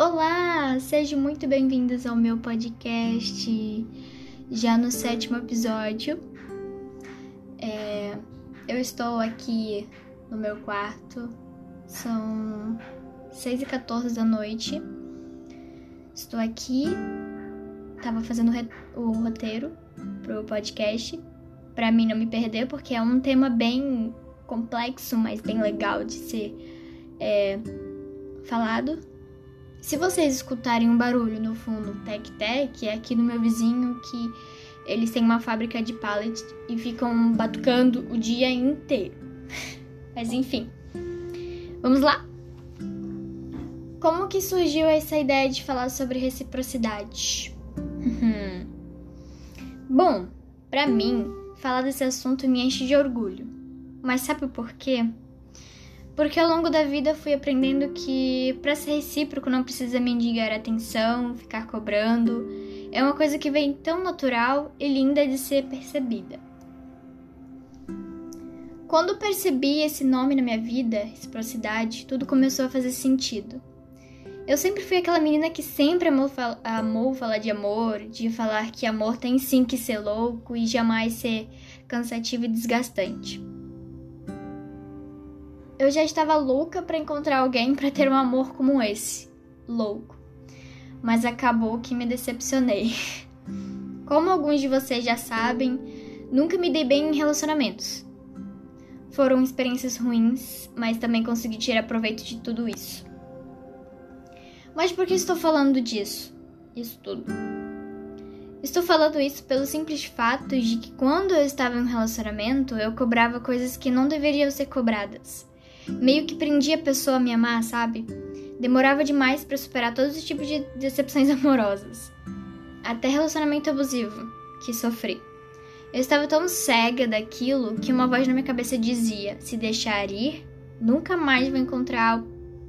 Olá, sejam muito bem-vindos ao meu podcast, já no sétimo episódio. É, eu estou aqui no meu quarto, são 6 e 14 da noite. Estou aqui, tava fazendo o roteiro pro podcast, para mim não me perder, porque é um tema bem complexo, mas bem legal de ser é, falado. Se vocês escutarem um barulho no fundo, tec-tec, é aqui no meu vizinho que eles têm uma fábrica de pallets e ficam batucando o dia inteiro. Mas enfim, vamos lá? Como que surgiu essa ideia de falar sobre reciprocidade? Bom, para mim, falar desse assunto me enche de orgulho. Mas sabe por quê? Porque ao longo da vida fui aprendendo que para ser recíproco não precisa mendigar atenção, ficar cobrando. É uma coisa que vem tão natural e linda de ser percebida. Quando percebi esse nome na minha vida, reciprocidade, tudo começou a fazer sentido. Eu sempre fui aquela menina que sempre amou, fal amou falar de amor, de falar que amor tem sim que ser louco e jamais ser cansativo e desgastante. Eu já estava louca para encontrar alguém para ter um amor como esse. Louco. Mas acabou que me decepcionei. Como alguns de vocês já sabem, nunca me dei bem em relacionamentos. Foram experiências ruins, mas também consegui tirar proveito de tudo isso. Mas por que estou falando disso? Isso tudo. Estou falando isso pelo simples fato de que quando eu estava em um relacionamento, eu cobrava coisas que não deveriam ser cobradas meio que prendia a pessoa a me amar, sabe? Demorava demais para superar todos os tipos de decepções amorosas. Até relacionamento abusivo, que sofri. Eu estava tão cega daquilo que uma voz na minha cabeça dizia: se deixar ir, nunca mais vai encontrar,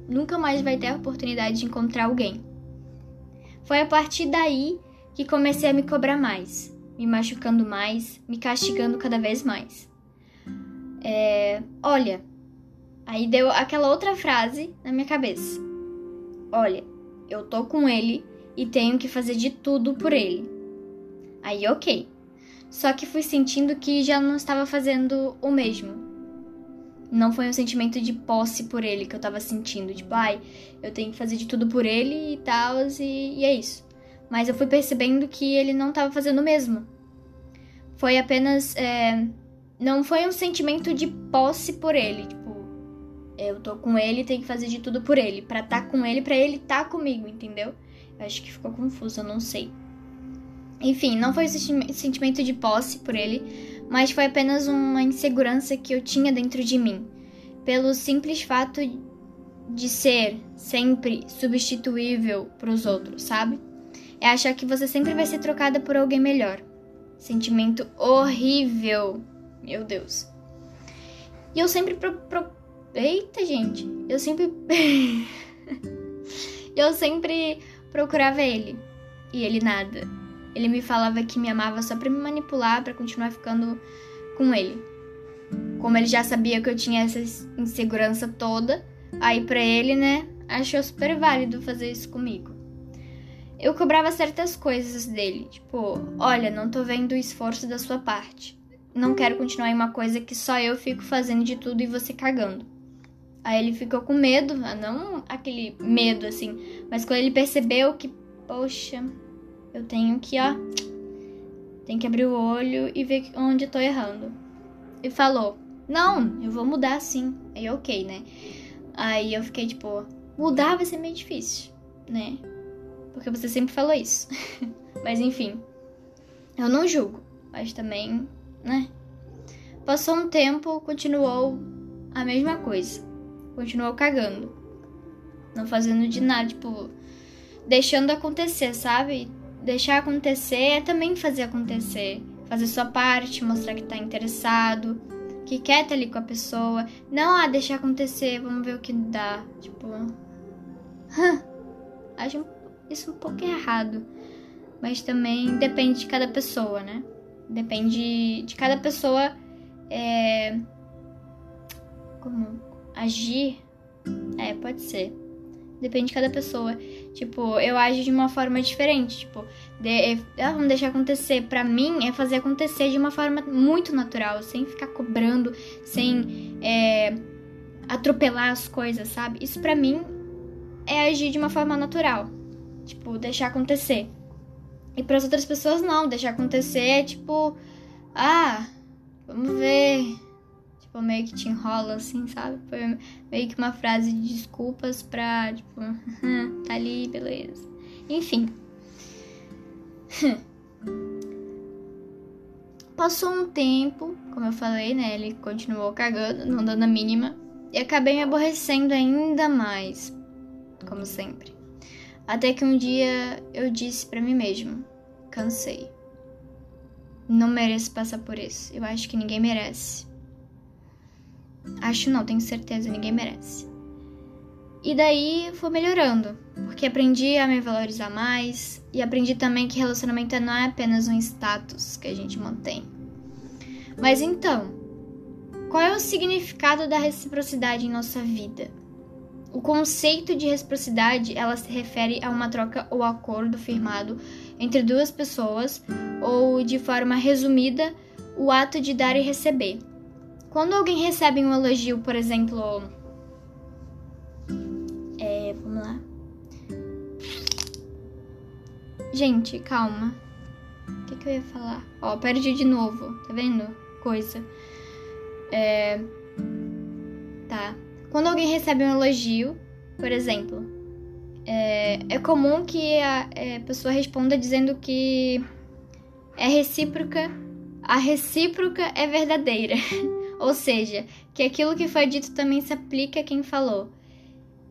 nunca mais vai ter a oportunidade de encontrar alguém. Foi a partir daí que comecei a me cobrar mais, me machucando mais, me castigando cada vez mais. É, olha, Aí deu aquela outra frase na minha cabeça. Olha, eu tô com ele e tenho que fazer de tudo por ele. Aí, ok. Só que fui sentindo que já não estava fazendo o mesmo. Não foi um sentimento de posse por ele que eu tava sentindo. Tipo, ai, eu tenho que fazer de tudo por ele e tal, e, e é isso. Mas eu fui percebendo que ele não tava fazendo o mesmo. Foi apenas. É, não foi um sentimento de posse por ele. Eu tô com ele, tenho que fazer de tudo por ele, para estar tá com ele, para ele estar tá comigo, entendeu? Eu acho que ficou confuso, eu não sei. Enfim, não foi um sentimento de posse por ele, mas foi apenas uma insegurança que eu tinha dentro de mim, pelo simples fato de ser sempre substituível para os outros, sabe? É achar que você sempre vai ser trocada por alguém melhor. Sentimento horrível, meu Deus. E eu sempre pro, pro, Eita, gente, eu sempre. eu sempre procurava ele. E ele nada. Ele me falava que me amava só pra me manipular, para continuar ficando com ele. Como ele já sabia que eu tinha essa insegurança toda, aí pra ele, né, achou super válido fazer isso comigo. Eu cobrava certas coisas dele, tipo, olha, não tô vendo o esforço da sua parte. Não quero continuar em uma coisa que só eu fico fazendo de tudo e você cagando. Aí ele ficou com medo, não aquele medo assim, mas quando ele percebeu que, poxa, eu tenho que, ó, tem que abrir o olho e ver onde tô errando. E falou: Não, eu vou mudar sim. Aí, ok, né? Aí eu fiquei tipo: Mudar vai ser meio difícil, né? Porque você sempre falou isso. mas enfim, eu não julgo, mas também, né? Passou um tempo, continuou a mesma coisa continuou cagando. Não fazendo de nada, tipo, deixando acontecer, sabe? Deixar acontecer é também fazer acontecer. Fazer sua parte, mostrar que tá interessado, que quer estar ali com a pessoa. Não, ah, deixar acontecer, vamos ver o que dá. Tipo. Acho isso um pouco errado. Mas também depende de cada pessoa, né? Depende de cada pessoa. É. Como? Agir, é, pode ser. Depende de cada pessoa. Tipo, eu ajo de uma forma diferente. Tipo, de, ah, vamos deixar acontecer. Para mim, é fazer acontecer de uma forma muito natural, sem ficar cobrando, sem é, atropelar as coisas, sabe? Isso para mim é agir de uma forma natural. Tipo, deixar acontecer. E para as outras pessoas, não. Deixar acontecer é tipo, ah, vamos ver tipo, meio que te enrola, assim, sabe? Foi meio que uma frase de desculpas pra, tipo, tá ali, beleza. Enfim. Passou um tempo, como eu falei, né? Ele continuou cagando, não dando a mínima. E acabei me aborrecendo ainda mais, como sempre. Até que um dia eu disse para mim mesmo: cansei. Não mereço passar por isso. Eu acho que ninguém merece. Acho não, tenho certeza, ninguém merece. E daí foi melhorando, porque aprendi a me valorizar mais e aprendi também que relacionamento não é apenas um status que a gente mantém. Mas então, qual é o significado da reciprocidade em nossa vida? O conceito de reciprocidade, ela se refere a uma troca ou acordo firmado entre duas pessoas ou de forma resumida, o ato de dar e receber. Quando alguém recebe um elogio, por exemplo. É. Vamos lá. Gente, calma. O que, que eu ia falar? Ó, perdi de novo. Tá vendo? Coisa. É. Tá. Quando alguém recebe um elogio, por exemplo, é, é comum que a é, pessoa responda dizendo que é recíproca. A recíproca é verdadeira. Ou seja, que aquilo que foi dito também se aplica a quem falou.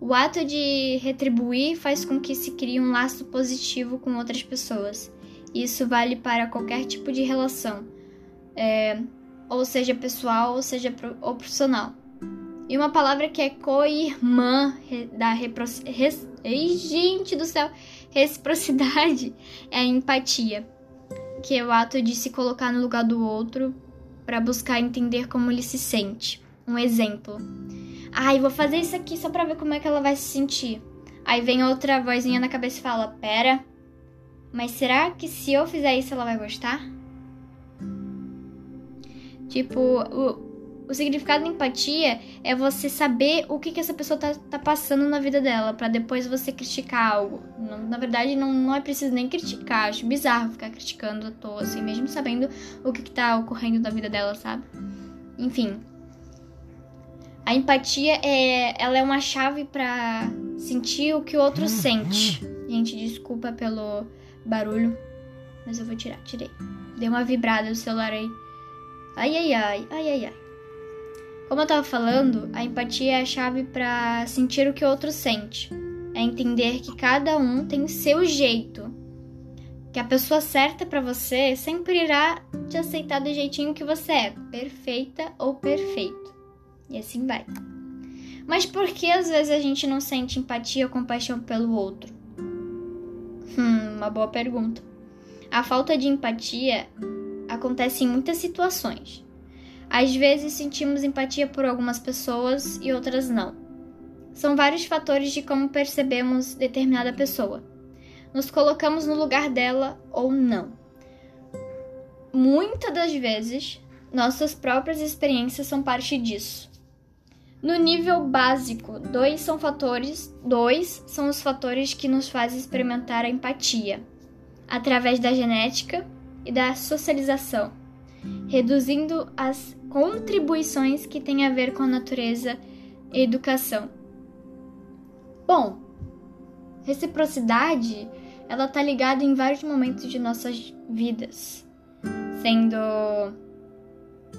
O ato de retribuir faz com que se crie um laço positivo com outras pessoas. Isso vale para qualquer tipo de relação, é, ou seja pessoal, ou seja ou profissional. E uma palavra que é co-irmã da Ei, gente do céu, reciprocidade é empatia, que é o ato de se colocar no lugar do outro para buscar entender como ele se sente. Um exemplo. Ai, vou fazer isso aqui só pra ver como é que ela vai se sentir. Aí vem outra vozinha na cabeça e fala: Pera, mas será que se eu fizer isso ela vai gostar? Tipo, o, o significado da empatia é você saber o que, que essa pessoa tá, tá passando na vida dela, para depois você criticar algo. Não, na verdade, não, não é preciso nem criticar. Acho bizarro ficar criticando à toa, assim, mesmo sabendo o que, que tá ocorrendo na vida dela, sabe? Enfim. A empatia é, ela é uma chave para sentir o que o outro sente. Gente, desculpa pelo barulho, mas eu vou tirar. Tirei. Deu uma vibrada no celular aí. Ai, ai, ai, ai, ai, ai. Como eu tava falando, a empatia é a chave para sentir o que o outro sente. É entender que cada um tem seu jeito. Que a pessoa certa para você sempre irá te aceitar do jeitinho que você é, perfeita ou perfeito. E assim vai. Mas por que às vezes a gente não sente empatia ou compaixão pelo outro? Hum, uma boa pergunta. A falta de empatia acontece em muitas situações. Às vezes sentimos empatia por algumas pessoas e outras não. São vários fatores de como percebemos determinada pessoa. Nos colocamos no lugar dela ou não. Muitas das vezes, nossas próprias experiências são parte disso. No nível básico, dois são fatores, dois são os fatores que nos fazem experimentar a empatia, através da genética e da socialização, reduzindo as contribuições que têm a ver com a natureza e educação. Bom, reciprocidade, ela tá ligada em vários momentos de nossas vidas, sendo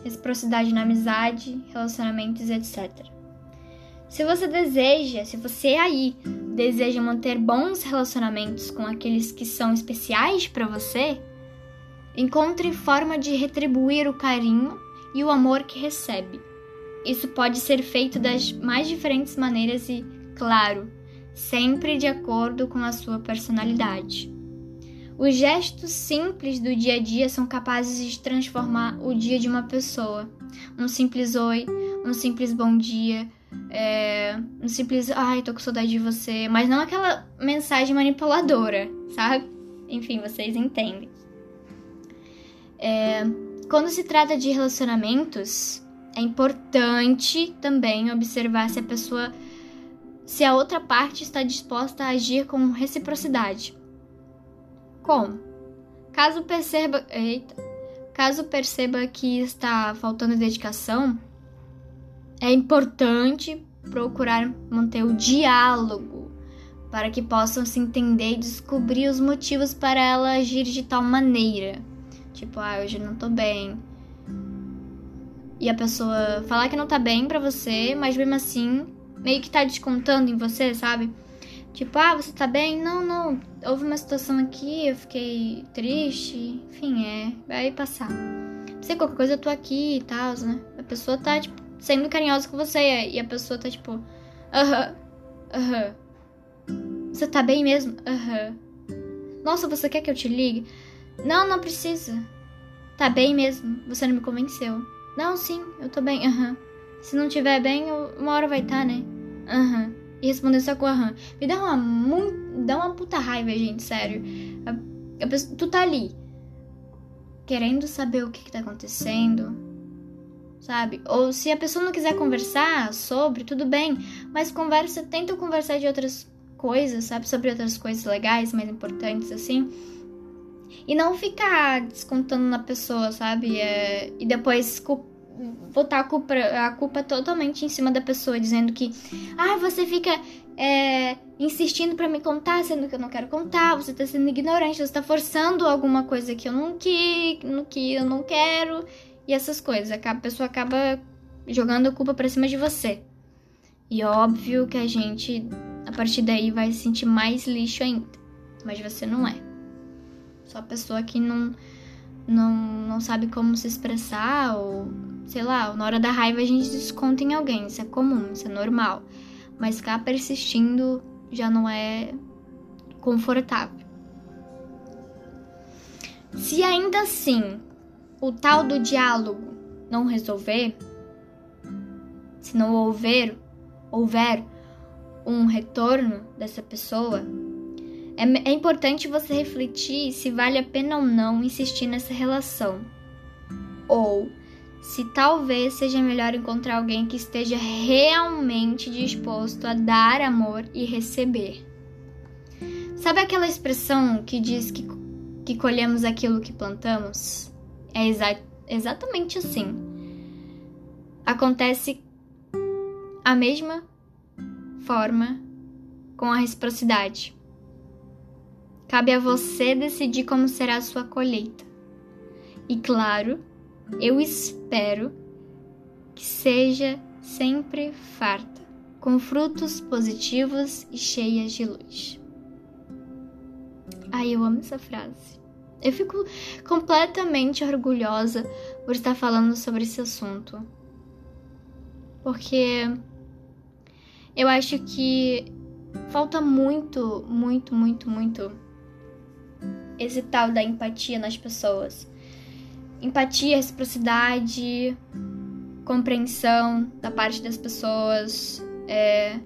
reciprocidade na amizade, relacionamentos, etc. Se você deseja, se você aí deseja manter bons relacionamentos com aqueles que são especiais para você, encontre forma de retribuir o carinho e o amor que recebe. Isso pode ser feito das mais diferentes maneiras e, claro, sempre de acordo com a sua personalidade. Os gestos simples do dia a dia são capazes de transformar o dia de uma pessoa. Um simples oi, um simples bom dia, É, um simples, ai, tô com saudade de você. Mas não aquela mensagem manipuladora, sabe? Enfim, vocês entendem. É, quando se trata de relacionamentos, é importante também observar se a pessoa, se a outra parte está disposta a agir com reciprocidade. Como? Caso perceba, eita, caso perceba que está faltando dedicação, é importante procurar manter o diálogo para que possam se entender e descobrir os motivos para ela agir de tal maneira. Tipo, ah, hoje não tô bem. E a pessoa falar que não tá bem pra você, mas mesmo assim, meio que tá descontando em você, sabe? Tipo, ah, você tá bem? Não, não. Houve uma situação aqui, eu fiquei triste. Enfim, é. Vai passar. Não sei qualquer coisa, eu tô aqui e tal, né? A pessoa tá, tipo, sendo carinhosa com você. E a pessoa tá, tipo, aham, aham. Você tá bem mesmo? Aham. Nossa, você quer que eu te ligue? Não, não precisa. Tá bem mesmo. Você não me convenceu. Não, sim, eu tô bem. Aham. Se não tiver bem, uma hora vai estar, tá, né? Aham. E responder só com aham. Me dá uma muito. Dá uma puta raiva, gente, sério. A pessoa, tu tá ali. Querendo saber o que, que tá acontecendo. Sabe? Ou se a pessoa não quiser conversar sobre, tudo bem. Mas conversa, tenta conversar de outras coisas, sabe? Sobre outras coisas legais, mais importantes, assim. E não ficar descontando na pessoa, sabe? É, e depois botar a culpa, a culpa totalmente em cima da pessoa, dizendo que, ah, você fica é, insistindo para me contar, sendo que eu não quero contar, você tá sendo ignorante, você tá forçando alguma coisa que eu não que, que eu não quero, e essas coisas. A pessoa acaba jogando a culpa pra cima de você. E óbvio que a gente, a partir daí, vai se sentir mais lixo ainda. Mas você não é. Só a pessoa que não, não, não sabe como se expressar, ou sei lá, na hora da raiva a gente desconta em alguém. Isso é comum, isso é normal. Mas ficar persistindo já não é confortável. Se ainda assim o tal do diálogo não resolver, se não houver, houver um retorno dessa pessoa, é, é importante você refletir se vale a pena ou não insistir nessa relação. Ou se talvez seja melhor encontrar alguém que esteja realmente disposto a dar amor e receber. Sabe aquela expressão que diz que, que colhemos aquilo que plantamos? É exa exatamente assim. Acontece a mesma forma com a reciprocidade. Cabe a você decidir como será a sua colheita. E claro, eu espero que seja sempre farta, com frutos positivos e cheias de luz. Ai, eu amo essa frase. Eu fico completamente orgulhosa por estar falando sobre esse assunto. Porque eu acho que falta muito, muito, muito, muito esse tal da empatia nas pessoas. Empatia, reciprocidade, compreensão da parte das pessoas. É,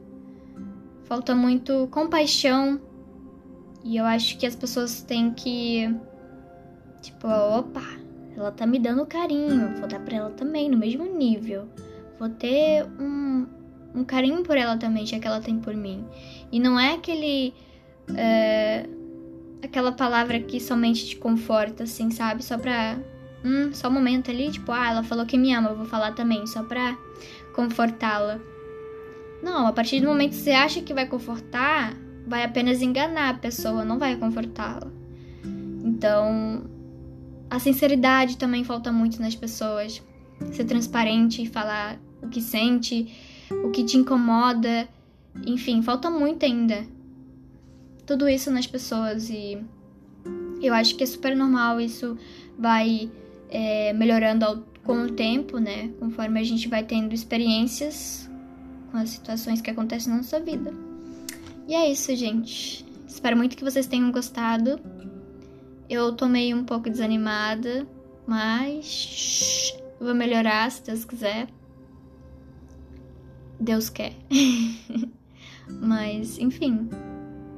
falta muito compaixão. E eu acho que as pessoas têm que. Tipo, opa, ela tá me dando carinho, vou dar pra ela também, no mesmo nível. Vou ter um, um carinho por ela também, já que ela tem por mim. E não é aquele. É, aquela palavra que somente te conforta, assim, sabe? Só pra. Hum, só um momento ali, tipo, ah, ela falou que me ama, eu vou falar também, só pra confortá-la. Não, a partir do momento que você acha que vai confortar, vai apenas enganar a pessoa, não vai confortá-la. Então, a sinceridade também falta muito nas pessoas. Ser transparente e falar o que sente, o que te incomoda. Enfim, falta muito ainda tudo isso nas pessoas e eu acho que é super normal, isso vai é, melhorando ao, com o tempo, né? Conforme a gente vai tendo experiências com as situações que acontecem na nossa vida. E é isso, gente. Espero muito que vocês tenham gostado. Eu tô meio um pouco desanimada, mas vou melhorar se Deus quiser. Deus quer. Mas, enfim,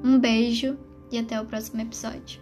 um beijo e até o próximo episódio.